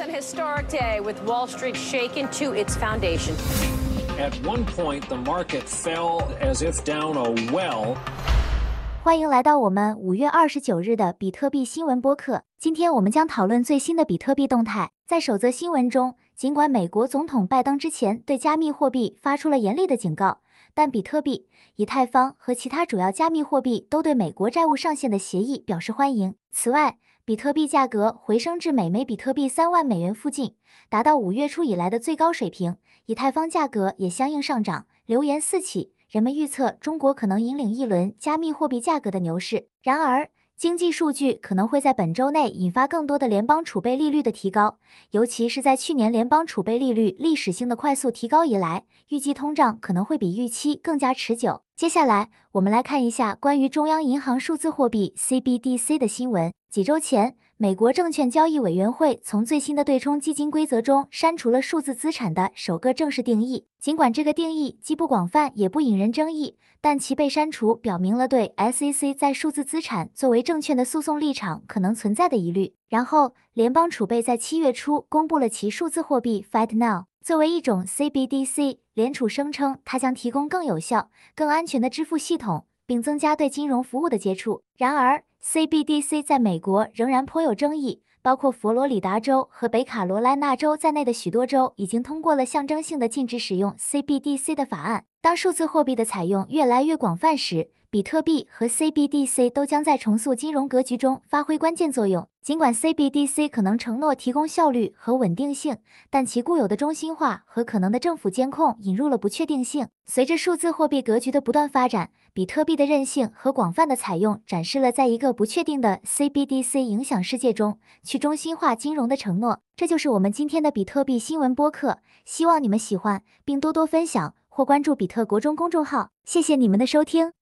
an historic day with Wall Street shaken to its foundation. At one point, the market fell as if down a well. 欢迎来到我们五月二十九日的比特币新闻播客。今天我们将讨论最新的比特币动态。在首则新闻中，尽管美国总统拜登之前对加密货币发出了严厉的警告，但比特币、以太坊和其他主要加密货币都对美国债务上限的协议表示欢迎。此外，比特币价格回升至每枚比特币三万美元附近，达到五月初以来的最高水平。以太坊价格也相应上涨，流言四起。人们预测中国可能引领一轮加密货币价格的牛市。然而，经济数据可能会在本周内引发更多的联邦储备利率的提高，尤其是在去年联邦储备利率历史性的快速提高以来，预计通胀可能会比预期更加持久。接下来，我们来看一下关于中央银行数字货币 CBDC 的新闻。几周前，美国证券交易委员会从最新的对冲基金规则中删除了数字资产的首个正式定义。尽管这个定义既不广泛也不引人争议，但其被删除表明了对 SEC 在数字资产作为证券的诉讼立场可能存在的疑虑。然后，联邦储备在七月初公布了其数字货币 FedNow 作为一种 CBDC。联储声称它将提供更有效、更安全的支付系统，并增加对金融服务的接触。然而，CBDC 在美国仍然颇有争议，包括佛罗里达州和北卡罗来纳州在内的许多州已经通过了象征性的禁止使用 CBDC 的法案。当数字货币的采用越来越广泛时，比特币和 CBDC 都将在重塑金融格局中发挥关键作用。尽管 CBDC 可能承诺提供效率和稳定性，但其固有的中心化和可能的政府监控引入了不确定性。随着数字货币格局的不断发展，比特币的韧性和广泛的采用展示了在一个不确定的 CBDC 影响世界中去中心化金融的承诺。这就是我们今天的比特币新闻播客，希望你们喜欢，并多多分享或关注比特国中公众号。谢谢你们的收听。